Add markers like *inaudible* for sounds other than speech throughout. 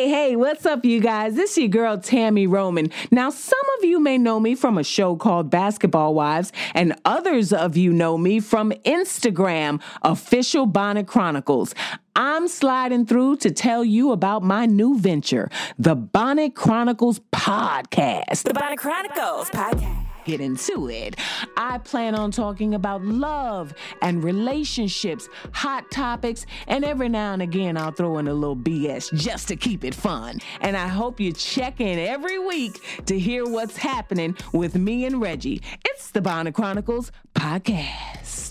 Hey, hey, what's up, you guys? This is your girl, Tami Roman. Now, some of you may know me from a show called Basketball Wives, and others of you know me from Instagram, Official Bonnet Chronicles. I'm sliding through to tell you about my new venture, the Bonnet Chronicles podcast. The Bonnet Chronicles podcast get into it. I plan on talking about love and relationships, hot topics, and every now and again I'll throw in a little BS just to keep it fun. And I hope you check in every week to hear what's happening with me and Reggie. It's the Bonnet Chronicles podcast.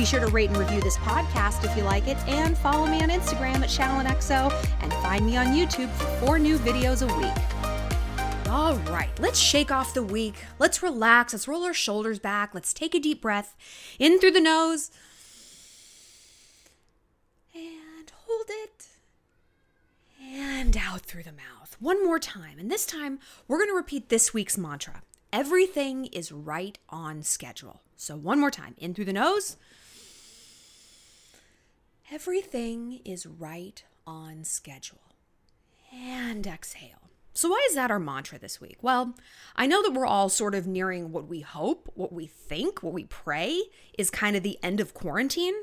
Be sure to rate and review this podcast if you like it, and follow me on Instagram at ShallonXO and find me on YouTube for four new videos a week. All right, let's shake off the week. Let's relax. Let's roll our shoulders back. Let's take a deep breath in through the nose and hold it and out through the mouth. One more time. And this time, we're going to repeat this week's mantra everything is right on schedule. So, one more time in through the nose Everything is right on schedule. And exhale. So, why is that our mantra this week? Well, I know that we're all sort of nearing what we hope, what we think, what we pray is kind of the end of quarantine.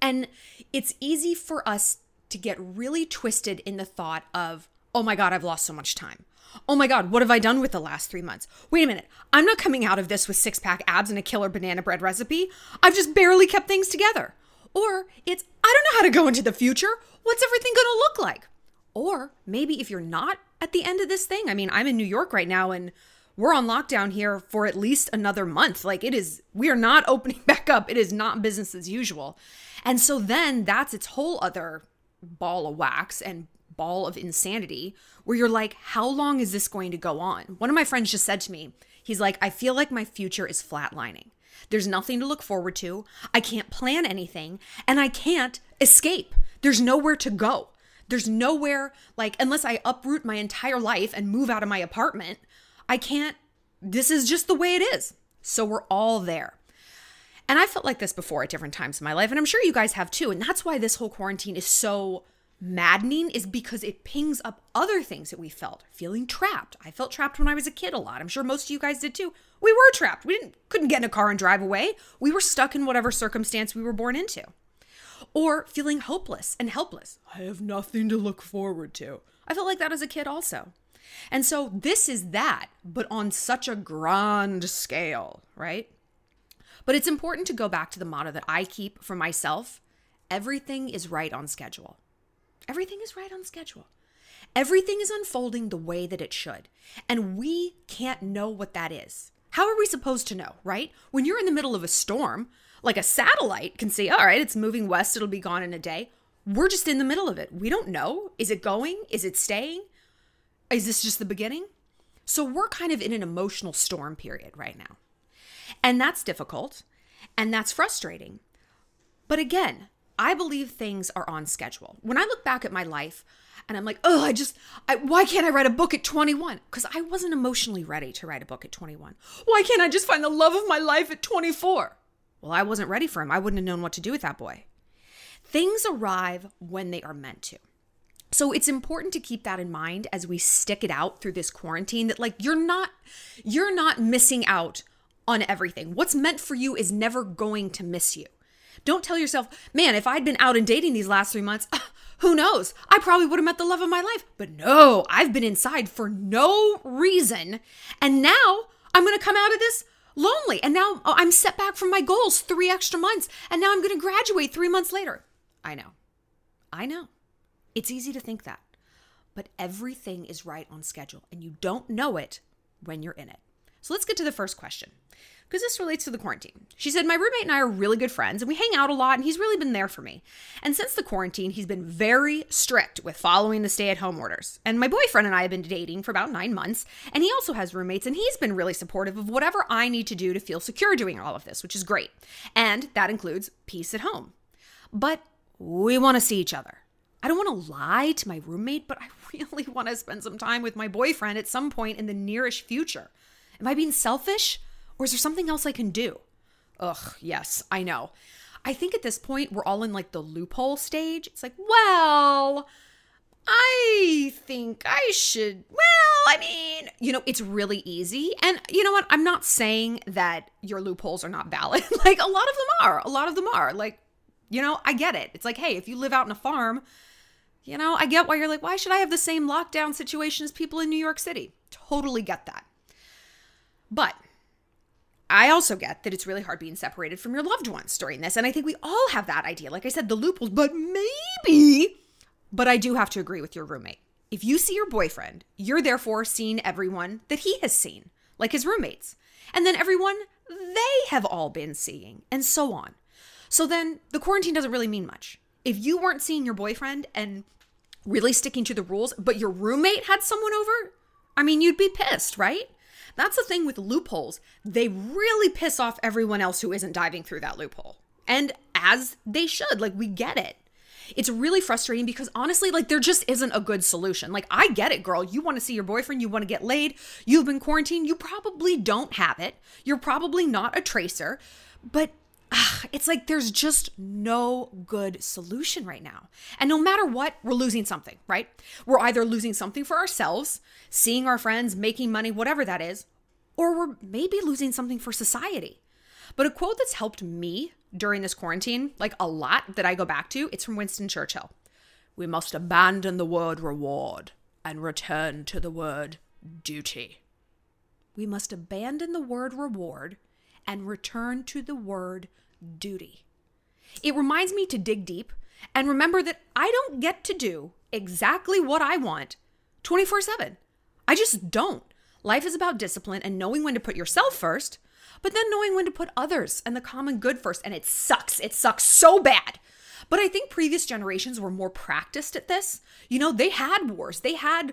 And it's easy for us to get really twisted in the thought of, oh my God, I've lost so much time. Oh my God, what have I done with the last three months? Wait a minute, I'm not coming out of this with six pack abs and a killer banana bread recipe. I've just barely kept things together. Or it's, I don't know how to go into the future. What's everything going to look like? Or maybe if you're not at the end of this thing, I mean, I'm in New York right now and we're on lockdown here for at least another month. Like it is, we are not *laughs* opening back up. It is not business as usual. And so then that's its whole other ball of wax and ball of insanity where you're like, how long is this going to go on? One of my friends just said to me, he's like, I feel like my future is flatlining. There's nothing to look forward to. I can't plan anything and I can't escape. There's nowhere to go. There's nowhere, like, unless I uproot my entire life and move out of my apartment, I can't. This is just the way it is. So we're all there. And I felt like this before at different times in my life, and I'm sure you guys have too. And that's why this whole quarantine is so maddening is because it pings up other things that we felt. Feeling trapped. I felt trapped when i was a kid a lot. I'm sure most of you guys did too. We were trapped. We didn't couldn't get in a car and drive away. We were stuck in whatever circumstance we were born into. Or feeling hopeless and helpless. I have nothing to look forward to. I felt like that as a kid also. And so this is that but on such a grand scale right? But it's important to go back to the motto that i keep for myself. Everything is right on schedule Everything is right on schedule. Everything is unfolding the way that it should. And we can't know what that is. How are we supposed to know, right? When you're in the middle of a storm, like a satellite can see, all right, it's moving west, it'll be gone in a day. We're just in the middle of it. We don't know. Is it going? Is it staying? Is this just the beginning? So we're kind of in an emotional storm period right now. And that's difficult and that's frustrating. But again, I believe things are on schedule. When I look back at my life and I'm like, oh, I just, I, why can't I write a book at 21? Because I wasn't emotionally ready to write a book at 21. Why can't I just find the love of my life at 24? Well, I wasn't ready for him. I wouldn't have known what to do with that boy. Things arrive when they are meant to. So it's important to keep that in mind as we stick it out through this quarantine that like you're not you're not missing out on everything. What's meant for you is never going to miss you. Don't tell yourself, man, if I'd been out and dating these last three months, *laughs* who knows? I probably would have met the love of my life. But no, I've been inside for no reason. And now I'm going to come out of this lonely. And now oh, I'm set back from my goals three extra months. And now I'm going to graduate three months later. I know. I know. It's easy to think that. But everything is right on schedule. And you don't know it when you're in it. So let's get to the first question. Because this relates to the quarantine. She said, My roommate and I are really good friends and we hang out a lot, and he's really been there for me. And since the quarantine, he's been very strict with following the stay at home orders. And my boyfriend and I have been dating for about nine months, and he also has roommates, and he's been really supportive of whatever I need to do to feel secure doing all of this, which is great. And that includes peace at home. But we want to see each other. I don't want to lie to my roommate, but I *laughs* really want to spend some time with my boyfriend at some point in the nearish future. Am I being selfish? Or is there something else I can do? Ugh, yes, I know. I think at this point, we're all in like the loophole stage. It's like, well, I think I should. Well, I mean, you know, it's really easy. And you know what? I'm not saying that your loopholes are not valid. *laughs* like, a lot of them are. A lot of them are. Like, you know, I get it. It's like, hey, if you live out in a farm, you know, I get why you're like, why should I have the same lockdown situation as people in New York City? Totally get that. But I also get that it's really hard being separated from your loved ones during this. And I think we all have that idea. Like I said, the loopholes, but maybe. But I do have to agree with your roommate. If you see your boyfriend, you're therefore seeing everyone that he has seen, like his roommates, and then everyone they have all been seeing, and so on. So then the quarantine doesn't really mean much. If you weren't seeing your boyfriend and really sticking to the rules, but your roommate had someone over, I mean, you'd be pissed, right? That's the thing with loopholes. They really piss off everyone else who isn't diving through that loophole. And as they should, like, we get it. It's really frustrating because honestly, like, there just isn't a good solution. Like, I get it, girl. You want to see your boyfriend, you want to get laid, you've been quarantined, you probably don't have it. You're probably not a tracer, but it's like there's just no good solution right now. And no matter what, we're losing something, right? We're either losing something for ourselves, seeing our friends, making money, whatever that is, or we're maybe losing something for society. But a quote that's helped me during this quarantine, like a lot that I go back to, it's from Winston Churchill. We must abandon the word reward and return to the word duty. We must abandon the word reward and return to the word duty. It reminds me to dig deep and remember that I don't get to do exactly what I want 24 7. I just don't. Life is about discipline and knowing when to put yourself first, but then knowing when to put others and the common good first. And it sucks. It sucks so bad. But I think previous generations were more practiced at this. You know, they had wars, they had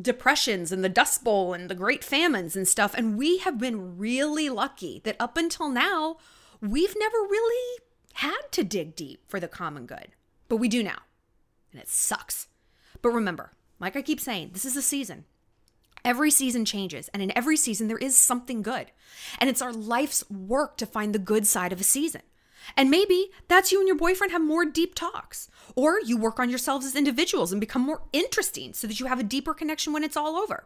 depressions and the Dust Bowl and the Great Famines and stuff. And we have been really lucky that up until now, we've never really had to dig deep for the common good. But we do now. And it sucks. But remember, like I keep saying, this is a season. Every season changes, and in every season, there is something good. And it's our life's work to find the good side of a season. And maybe that's you and your boyfriend have more deep talks, or you work on yourselves as individuals and become more interesting so that you have a deeper connection when it's all over.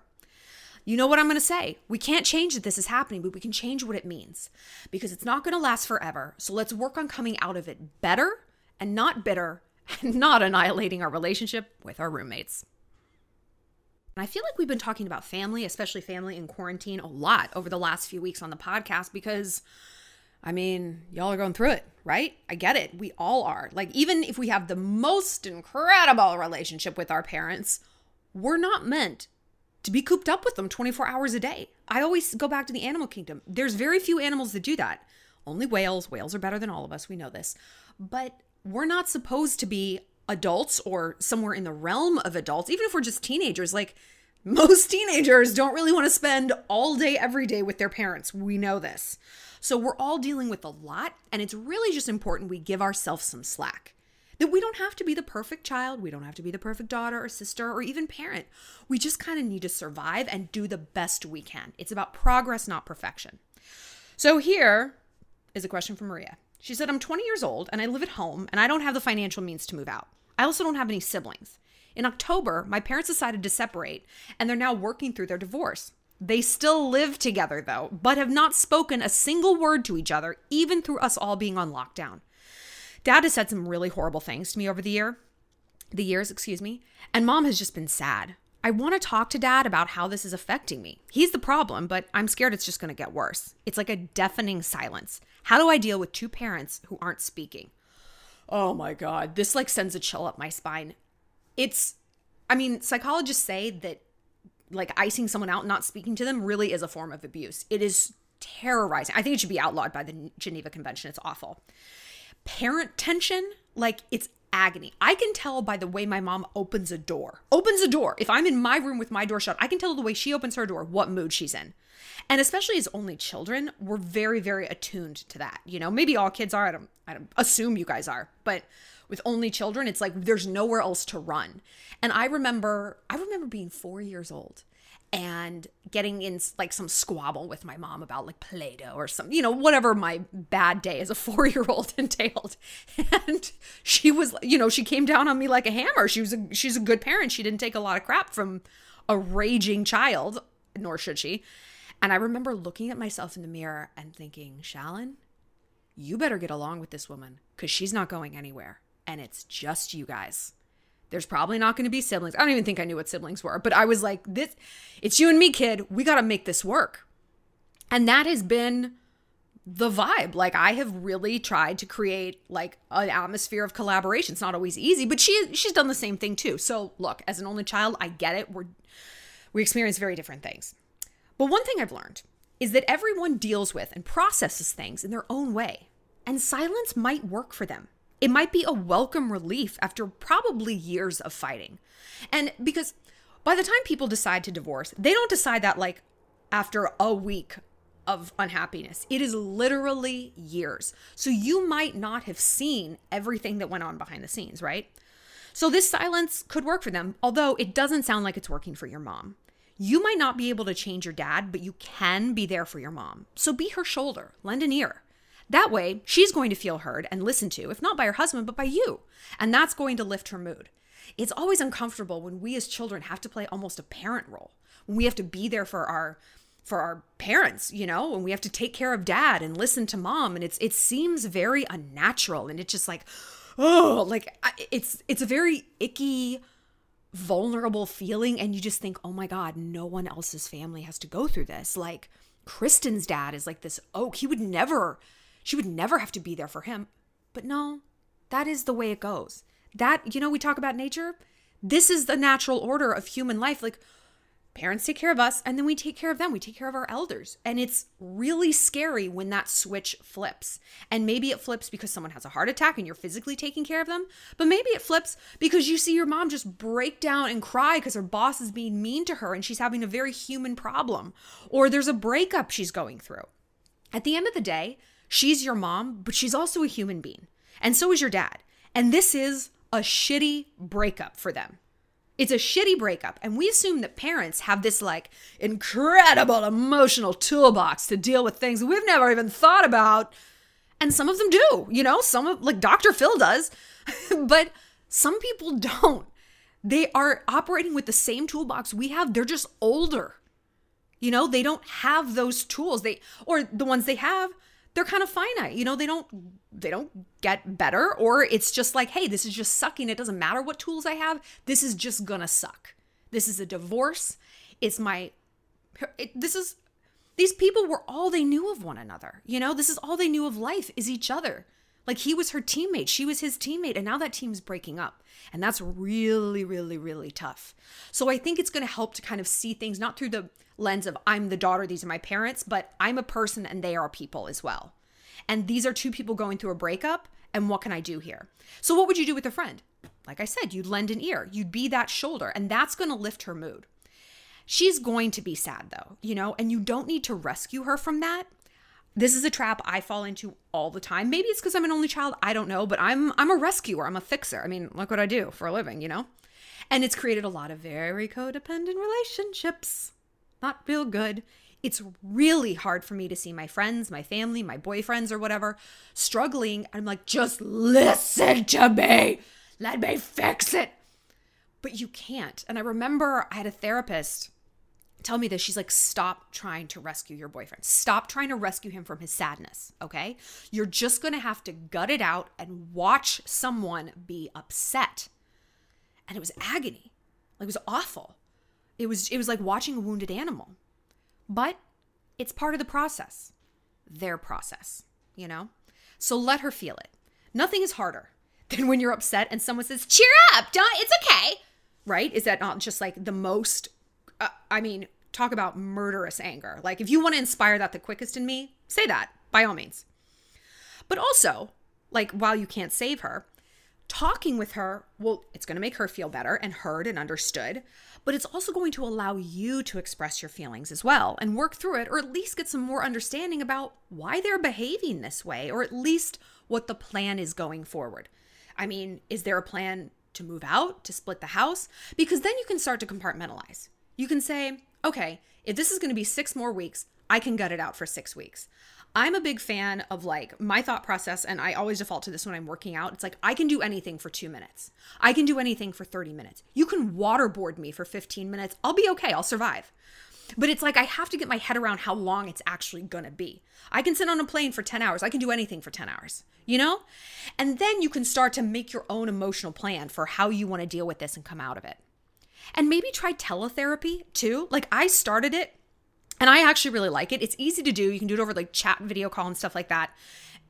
You know what I'm going to say? We can't change that this is happening, but we can change what it means because it's not going to last forever. So let's work on coming out of it better and not bitter and *laughs* not annihilating our relationship with our roommates. And I feel like we've been talking about family, especially family in quarantine, a lot over the last few weeks on the podcast because, I mean, y'all are going through it, right? I get it. We all are. Like, even if we have the most incredible relationship with our parents, we're not meant to be cooped up with them 24 hours a day. I always go back to the animal kingdom. There's very few animals that do that. Only whales. Whales are better than all of us. We know this. But we're not supposed to be adults or somewhere in the realm of adults, even if we're just teenagers. Like *laughs* most teenagers don't really want to spend all day, every day with their parents. We know this. So we're all dealing with a lot, and it's really just important we give ourselves some slack. That we don't have to be the perfect child, we don't have to be the perfect daughter or sister or even parent. We just kind of need to survive and do the best we can. It's about progress, not perfection. So here is a question from Maria. She said, I'm 20 years old and I live at home and I don't have the financial means to move out. I also don't have any siblings. In October, my parents decided to separate and they're now working through their divorce. They still live together though, but have not spoken a single word to each other, even through us all being on lockdown. Dad has said some really horrible things to me over the year, the years, excuse me, and mom has just been sad. I want to talk to dad about how this is affecting me. He's the problem, but I'm scared it's just going to get worse. It's like a deafening silence. How do I deal with two parents who aren't speaking? Oh my god, this like sends a chill up my spine. It's I mean, psychologists say that like icing someone out, and not speaking to them really is a form of abuse. It is terrorizing. I think it should be outlawed by the Geneva Convention. It's awful. Parent tension, like it's agony. I can tell by the way my mom opens a door. Opens a door. If I'm in my room with my door shut, I can tell the way she opens her door what mood she's in. And especially as only children, we're very, very attuned to that. You know, maybe all kids are. I don't, I don't assume you guys are, but with only children, it's like there's nowhere else to run. And I remember, I remember being four years old and getting in like some squabble with my mom about like Play-Doh or some, you know, whatever my bad day as a *laughs* four-year-old entailed. And she was, you know, she came down on me like a hammer. She was a she's a good parent. She didn't take a lot of crap from a raging child, nor should she. And I remember looking at myself in the mirror and thinking, Shallon, you better get along with this woman because she's not going anywhere. And it's just you guys. There's probably not going to be siblings. I don't even think I knew what siblings were, but I was like, this, it's you and me, kid. We got to make this work. And that has been the vibe. Like I have really tried to create like an atmosphere of collaboration. It's not always easy, but she she's done the same thing too. So look, as an only child, I get it. We're we experience very different things. But one thing I've learned is that everyone deals with and processes things in their own way. And silence might work for them. It might be a welcome relief after probably years of fighting. And because by the time people decide to divorce, they don't decide that like after a week of unhappiness. It is literally years. So you might not have seen everything that went on behind the scenes, right? So this silence could work for them, although it doesn't sound like it's working for your mom. You might not be able to change your dad, but you can be there for your mom. So be her shoulder, lend an ear. That way, she's going to feel heard and listened to, if not by her husband, but by you. And that's going to lift her mood. It's always uncomfortable when we as children have to play almost a parent role. When we have to be there for our for our parents, you know, and we have to take care of dad and listen to mom and it's it seems very unnatural and it's just like oh, like it's it's a very icky vulnerable feeling and you just think, "Oh my god, no one else's family has to go through this." Like Kristen's dad is like this oak. He would never she would never have to be there for him. But no, that is the way it goes. That, you know, we talk about nature. This is the natural order of human life. Like, parents take care of us and then we take care of them. We take care of our elders. And it's really scary when that switch flips. And maybe it flips because someone has a heart attack and you're physically taking care of them. But maybe it flips because you see your mom just break down and cry because her boss is being mean to her and she's having a very human problem. Or there's a breakup she's going through. At the end of the day, She's your mom, but she's also a human being. And so is your dad. And this is a shitty breakup for them. It's a shitty breakup. And we assume that parents have this like incredible emotional toolbox to deal with things we've never even thought about. And some of them do, you know, some of like Dr. Phil does, *laughs* but some people don't. They are operating with the same toolbox we have. They're just older. You know, they don't have those tools. They or the ones they have they're kind of finite. You know, they don't they don't get better or it's just like, "Hey, this is just sucking. It doesn't matter what tools I have. This is just to suck." This is a divorce. It's my it, this is these people were all they knew of one another. You know, this is all they knew of life is each other. Like he was her teammate, she was his teammate, and now that team's breaking up. And that's really, really, really tough. So I think it's going to help to kind of see things not through the lens of I'm the daughter, these are my parents, but I'm a person and they are people as well. And these are two people going through a breakup. And what can I do here? So, what would you do with a friend? Like I said, you'd lend an ear, you'd be that shoulder, and that's going to lift her mood. She's going to be sad though, you know, and you don't need to rescue her from that. This is a trap I fall into all the time. Maybe it's because I'm an only child, I don't know, but I'm I'm a rescuer, I'm a fixer. I mean, look what I do for a living, you know? And it's created a lot of very codependent relationships not feel good. It's really hard for me to see my friends, my family, my boyfriends, or whatever struggling. I'm like, just listen to me. Let me fix it. But you can't. And I remember I had a therapist tell me this. She's like, stop trying to rescue your boyfriend. Stop trying to rescue him from his sadness. Okay. You're just going to have to gut it out and watch someone be upset. And it was agony. Like, it was awful. It was it was like watching a wounded animal. But it's part of the process. Their process, you know? So let her feel it. Nothing is harder *laughs* than when you're upset and someone says, "Cheer up. Don't it's okay." Right? Is that not just like the most uh, I mean, talk about murderous anger. Like, if you want to inspire that the quickest in me, say that by all means. But also, like, while you can't save her, talking with her, well, it's going to make her feel better and heard and understood, but it's also going to allow you to express your feelings as well and work through it, or at least get some more understanding about why they're behaving this way, or at least what the plan is going forward. I mean, is there a plan to move out, to split the house? Because then you can start to compartmentalize. You can say, okay, if this is going to be six more weeks, I can gut it out for six weeks. I'm a big fan of like my thought process, and I always default to this when I'm working out. It's like I can do anything for two minutes, I can do anything for 30 minutes. You can waterboard me for 15 minutes. I'll be okay, I'll survive. But it's like I have to get my head around how long it's actually gonna be. I can sit on a plane for 10 hours, I can do anything for 10 hours, you know? And then you can start to make your own emotional plan for how you wanna deal with this and come out of it. And maybe try teletherapy too. Like I started it and I actually really like it. It's easy to do. You can do it over like chat video call and stuff like that.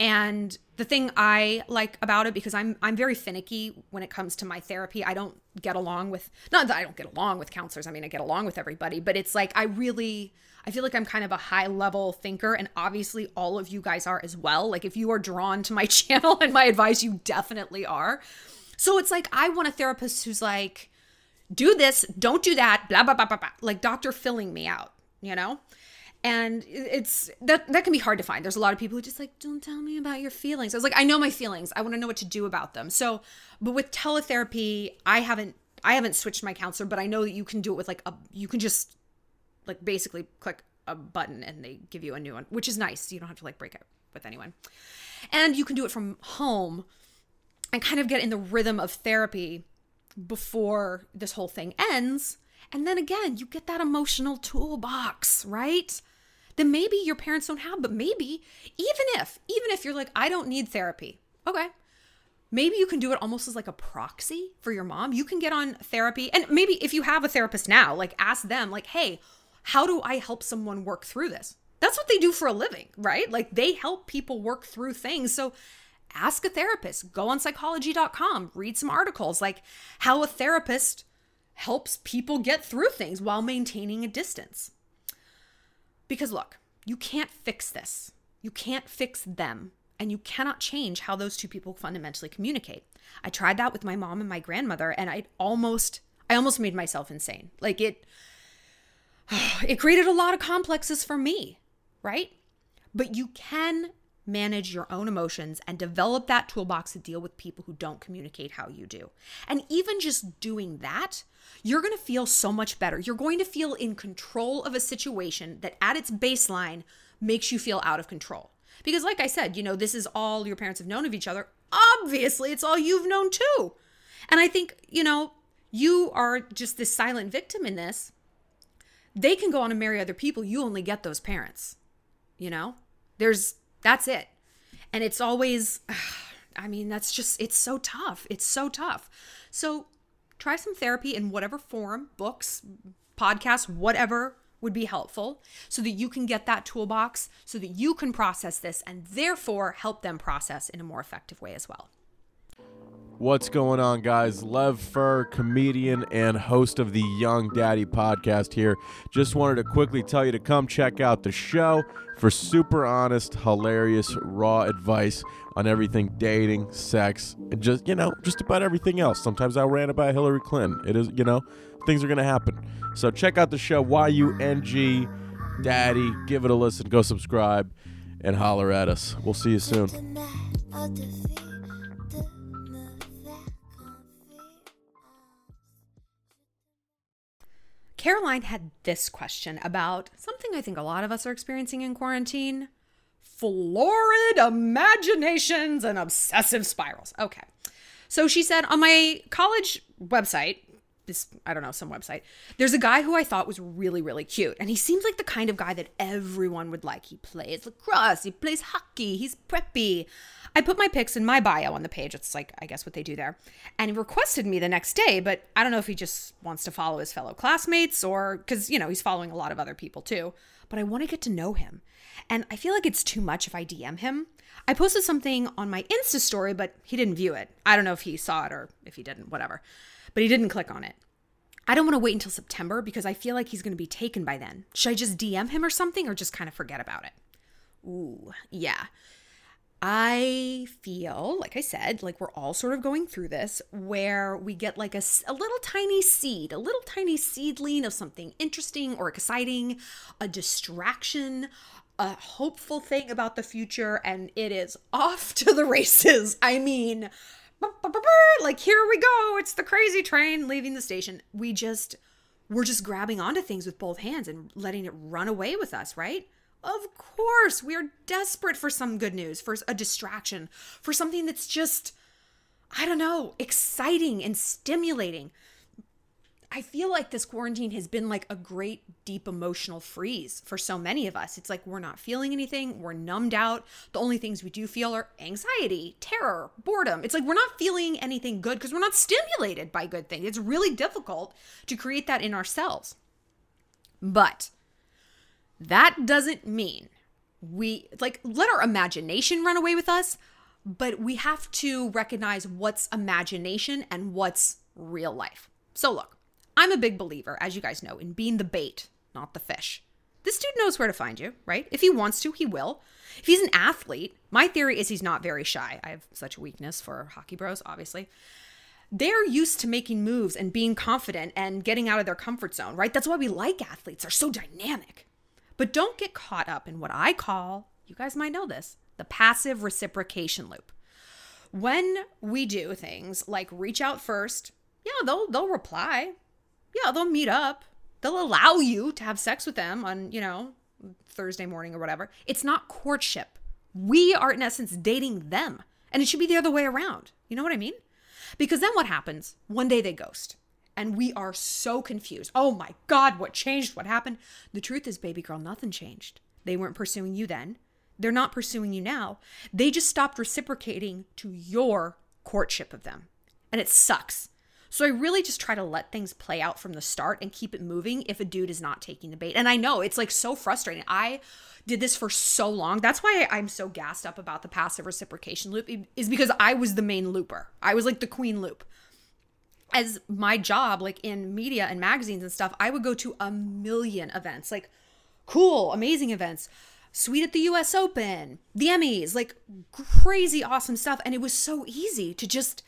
And the thing I like about it because I'm I'm very finicky when it comes to my therapy. I don't get along with not that I don't get along with counselors. I mean, I get along with everybody, but it's like I really I feel like I'm kind of a high level thinker and obviously all of you guys are as well. Like if you are drawn to my *laughs* channel and my advice, you definitely are. So it's like I want a therapist who's like do this, don't do that, blah blah blah blah, blah. like Dr. Phil-ing me out you know? And it's that that can be hard to find. There's a lot of people who just like, don't tell me about your feelings. I was like, I know my feelings. I want to know what to do about them. So, but with teletherapy, I haven't I haven't switched my counselor, but I know that you can do it with like a you can just like basically click a button and they give you a new one, which is nice. You don't have to like break up with anyone. And you can do it from home and kind of get in the rhythm of therapy before this whole thing ends and then again, you get that emotional toolbox, right? Then maybe your parents don't have, but maybe even if, even if you're like, I don't need therapy, okay. Maybe you can do it almost as like a proxy for your mom. You can get on therapy. And maybe if you have a therapist now, like ask them, like, hey, how do I help someone work through this? That's what they do for a living, right? Like they help people work through things. So ask a therapist, go on psychology.com, read some articles like how a therapist helps people get through things while maintaining a distance. Because look, you can't fix this. You can't fix them. And you cannot change how those two people fundamentally communicate. I tried that with my mom and my grandmother, and I almost, I almost made myself insane. Like it, *sighs* it created a lot of complexes for me, right? But you can manage your own emotions and develop that toolbox to deal with people who don't communicate how you do. And even just doing that, you're going to feel so much better. You're going to feel in control of a situation that at its baseline makes you feel out of control. Because, like I said, you know, this is all your parents have known of each other. Obviously, it's all you've known too. And I think, you know, you are just this silent victim in this. They can go on and marry other people. You only get those parents. You know, there's that's it. And it's always, *sighs* I mean, that's just, it's so tough. It's so tough. So try some therapy in whatever form, books, podcasts, whatever would be helpful so that you can get that toolbox so that you can process this and therefore help them process in a more effective way as well. What's going on, guys? Lev Fur, comedian and host of the Yung Daddy podcast here. Just wanted to quickly tell you to come check out the show for super honest, hilarious, raw advice on everything dating, sex, and just, you know, just about everything else. Sometimes I rant about Hillary Clinton. It is, you know, things are going to happen. So check out the show, Y-U-N-G Daddy. Give it a listen. Go subscribe and holler at us. We'll see you soon. Caroline had this question about something I think a lot of us are experiencing in quarantine florid imaginations and obsessive spirals. Okay. So she said on my college website, this I don't know, some website, there's a guy who I thought was really, really cute. And he seems like the kind of guy that everyone would like. He plays lacrosse, he plays hockey, he's preppy. I put my pics in my bio on the page. It's like, I guess, what they do there. And he requested me the next day, but I don't know if he just wants to follow his fellow classmates or because, you know, he's following a lot of other people too. But I want to get to know him. And I feel like it's too much if I DM him. I posted something on my Insta story, but he didn't view it. I don't know if he saw it or if he didn't, whatever. But he didn't click on it. I don't want to wait until September because I feel like he's going to be taken by then. Should I just DM him or something or just kind of forget about it? Ooh, yeah. I feel, like I said, like we're all sort of going through this where we get like a, a little tiny seed, a little tiny seedling of something interesting or exciting, a distraction, a hopeful thing about the future, and it is off *laughs* to the races. I mean, like here we go. It's the crazy train leaving the station. We just, we're just grabbing onto things with both hands and letting it run away with us, right? Of course, we are desperate for some good news, for a distraction, for something that's just, I don't know, exciting and stimulating. I feel like this quarantine has been like a great deep emotional freeze for so many of us. It's like we're not feeling anything, we're numbed out. The only things we do feel are anxiety, terror, boredom. It's like we're not feeling anything good because we're not stimulated by good things. It's really difficult to create that in ourselves. But that doesn't mean we like let our imagination run away with us, but we have to recognize what's imagination and what's real life. So, look, I'm a big believer, as you guys know, in being the bait, not the fish. This dude knows where to find you, right? If he wants to, he will. If he's an athlete, my theory is he's not very shy. I have such a weakness for hockey bros, obviously. They're used to making moves and being confident and getting out of their comfort zone, right? That's why we like athletes. They're so dynamic. But don't get caught up in what I call, you guys might know this, the passive reciprocation loop. When we do things like reach out first, yeah, they'll they'll reply. Yeah, they'll meet up. They'll allow you to have sex with them on, you know, Thursday morning or whatever. It's not courtship. We are in essence dating them. And it should be the other way around. You know what I mean? Because then what happens? One day they ghost and we are so confused. Oh my God, what changed? What happened? The truth is, baby girl, nothing changed. They weren't pursuing you then. They're not pursuing you now. They just stopped reciprocating to your courtship of them. And it sucks. So I really just try to let things play out from the start and keep it moving if a dude is not taking the bait. And I know it's like so frustrating. I did this for so long. That's why I'm so gassed up about the passive reciprocation loop is because I was the main looper. I was like the queen loop as my job, like in media and magazines and stuff, I would go to a million events, like cool, amazing events, Suite at the US Open, the Emmys, like crazy awesome stuff. And it was so easy to just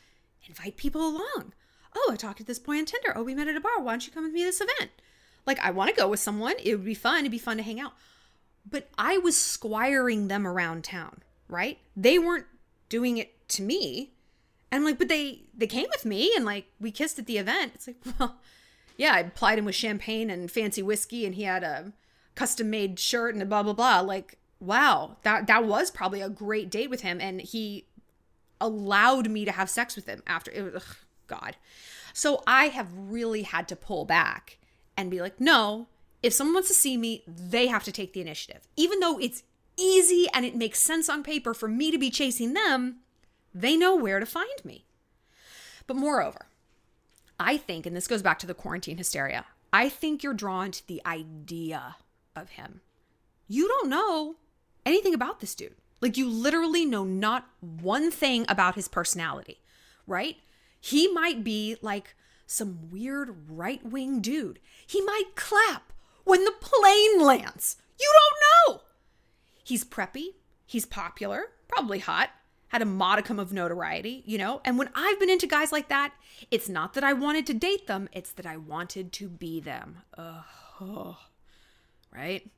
invite people along. Oh, I talked to this boy on Tinder. Oh, we met at a bar. Why don't you come with me to this event? Like, I want to go with someone. It would be fun. It'd be fun to hang out. But I was squiring them around town, right? They weren't doing it to me. And I'm like, but they they came with me and like we kissed at the event. It's like, *laughs* well, yeah, I plied him with champagne and fancy whiskey and he had a custom made shirt and blah blah blah. Like, wow, that that was probably a great date with him and he allowed me to have sex with him after it was ugh, god. So I have really had to pull back and be like, no, if someone wants to see me, they have to take the initiative. Even though it's easy and it makes sense on paper for me to be chasing them, they know where to find me. But moreover, I think, and this goes back to the quarantine hysteria, I think you're drawn to the idea of him. You don't know anything about this dude. Like, you literally know not one thing about his personality, right? He might be like some weird right wing dude. He might clap when the plane lands. You don't know. He's preppy. He's popular, probably hot had a modicum of notoriety, you know? And when I've been into guys like that, it's not that I wanted to date them, it's that I wanted to be them. Ugh. Right?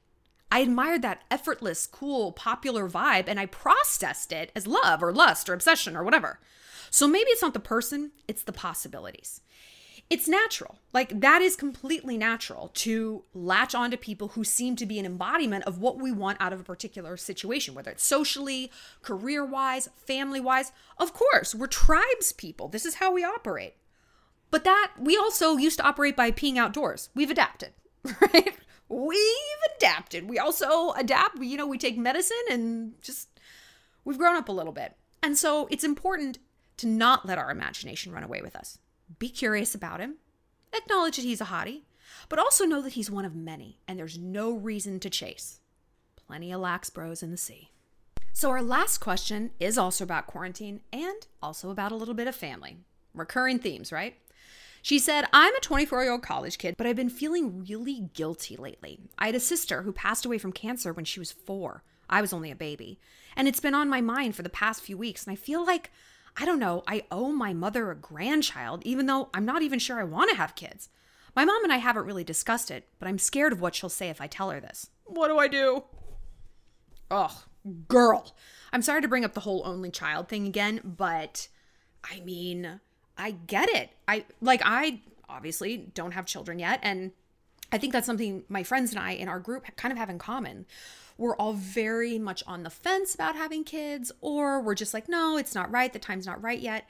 I admired that effortless, cool, popular vibe and I processed it as love or lust or obsession or whatever. So maybe it's not the person, it's the possibilities it's natural. Like that is completely natural to latch onto people who seem to be an embodiment of what we want out of a particular situation, whether it's socially, career wise, family wise. Of course, we're tribes people. This is how we operate. But that we also used to operate by peeing outdoors. We've adapted, *laughs* right? We've adapted. We also adapt. You know, we take medicine and just we've grown up a little bit. And so it's important to not let our imagination run away with us. Be curious about him, acknowledge that he's a hottie, but also know that he's one of many and there's no reason to chase. Plenty of lax bros in the sea. So, our last question is also about quarantine and also about a little bit of family. Recurring themes, right? She said, I'm a 24 year old college kid, but I've been feeling really guilty lately. I had a sister who passed away from cancer when she was four. I was only a baby. And it's been on my mind for the past few weeks. And I feel like, I don't know, I owe my mother a grandchild, even though I'm not even sure I want to have kids. My mom and I haven't really discussed it, but I'm scared of what she'll say if I tell her this. What do I do? Ugh, girl. I'm sorry to bring up the whole only child thing again, but I mean, I get it. I like I obviously don't have children yet and I think that's something my friends and I in our group kind of have in common. We're all very much on the fence about having kids or we're just like no, it's not right, the time's not right yet.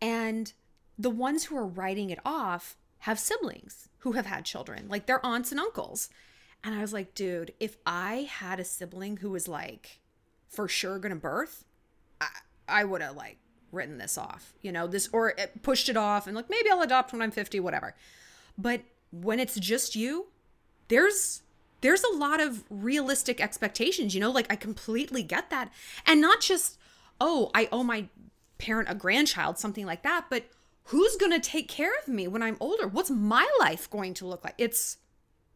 And the ones who are writing it off have siblings who have had children, like their aunts and uncles. And I was like, dude, if I had a sibling who was like for sure gonna birth, I, I would have like written this off, you know, this or eh, pushed it off and like maybe I'll adopt when I'm 50, whatever. But when it's just you, there's there's a lot of realistic expectations, you know, like I completely get that. And not just, oh, I owe my parent a grandchild, something like that, but who's going to take care of me when I'm older? What's my life going to look like? It's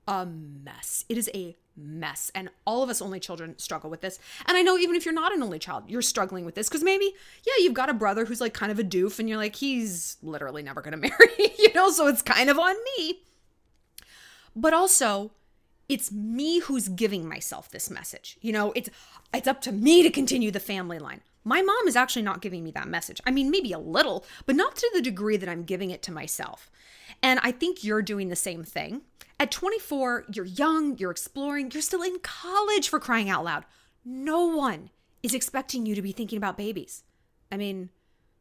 a mess. It is a mess. And all of us only children struggle with this. And I know even if you're not an only child, you're struggling with this because maybe, yeah, you've got a brother who's like kind of a doof and you're like, he's literally never going *laughs* to marry, you know? So it's kind of on me. But also, it's me who's giving myself this message. You know, it's it's up to me to continue the family line. My mom is actually not giving me that message. I mean, maybe a little, but not to the degree that I'm giving it to myself. And I think you're doing the same thing. At 24, you're young, you're exploring, you're still in college for crying out loud. No one is expecting you to be thinking about babies. I mean,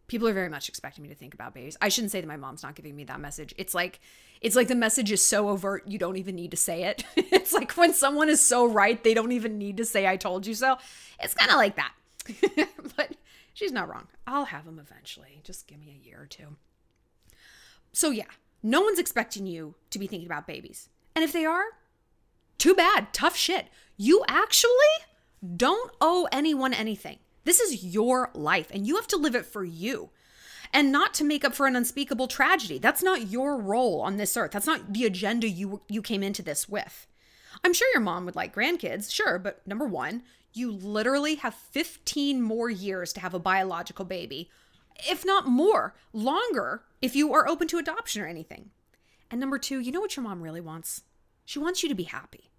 people are very much expecting me to think about babies. I shouldn't say that my mom's not giving me that message. It's like it's like the message is so overt you don't even need to say it. *laughs* it's like when someone is so right, they don't even need to say I told you so. It's kind of like that. *laughs* but she's not wrong. I'll have them eventually. Just give me a year or two. So yeah, no one's expecting you to be thinking about babies. And if they are, too bad. Tough shit. You actually don't owe anyone anything. This is your life and you have to live it for you and not to make up for an unspeakable tragedy. That's not your role on this earth. That's not the agenda you you came into this with. I'm sure your mom would like grandkids, sure, but number 1, you literally have 15 more years to have a biological baby, if not more, longer if you are open to adoption or anything. And number 2, you know what your mom really wants? She wants you to be happy.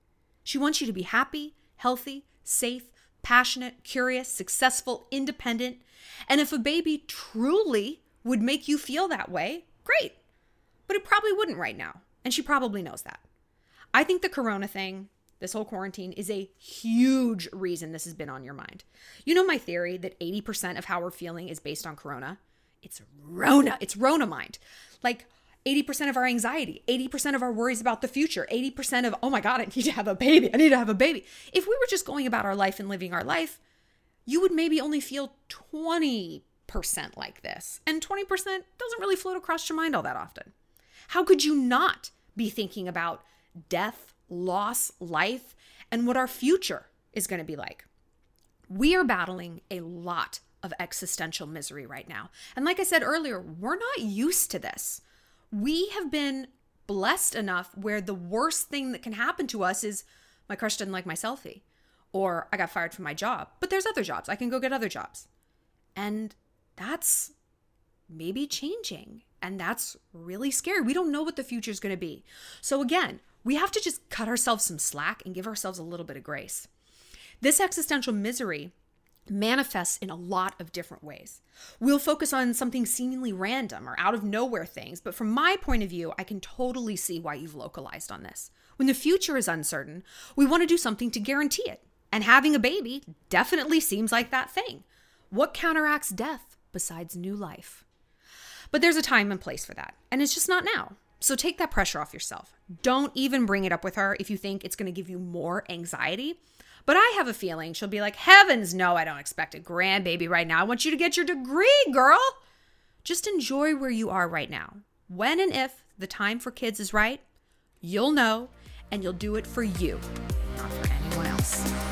She wants you to be happy, healthy, safe, passionate, curious, successful, independent. And if a baby truly would make you feel that way, great. But it probably wouldn't right now. And she probably knows that. I think the corona thing, this whole quarantine, is a huge reason this has been on your mind. You know my theory that 80% of how we're feeling is based on corona? It's Rona. It's Rona mind. Like 80% of our anxiety, 80% of our worries about the future, 80% of, oh my God, I need to have a baby. I need to have a baby. If we were just going about our life and living our life, you would maybe only feel 20% like this. And 20% doesn't really float across your mind all that often. How could you not be thinking about death, loss, life, and what our future is going to be like? We are battling a lot of existential misery right now. And like I said earlier, we're not used to this we have been blessed enough where the worst thing that can happen to us is my crush didn't like my selfie or I got fired from my job. But there's other jobs. I can go get other jobs. And that's maybe changing. And that's really scary. We don't know what the future is going to be. So, again, we have to just cut ourselves some slack and give ourselves a little bit of grace. This existential misery manifests in a lot of different ways. We'll focus on something seemingly random or out of nowhere things, but from my point of view, I can totally see why you've localized on this. When the future is uncertain, we want to do something to guarantee it. And having a baby definitely seems like that thing. What counteracts death besides new life? But there's a time and place for that, and it's just not now. So take that pressure off yourself. Don't even bring it up with her if you think it's going to give you more anxiety. But I have a feeling she'll be like, Heavens, no, I don't expect a grandbaby right now. I want you to get your degree, girl. Just enjoy where you are right now. When and if the time for kids is right, you'll know and you'll do it for you, not for anyone else.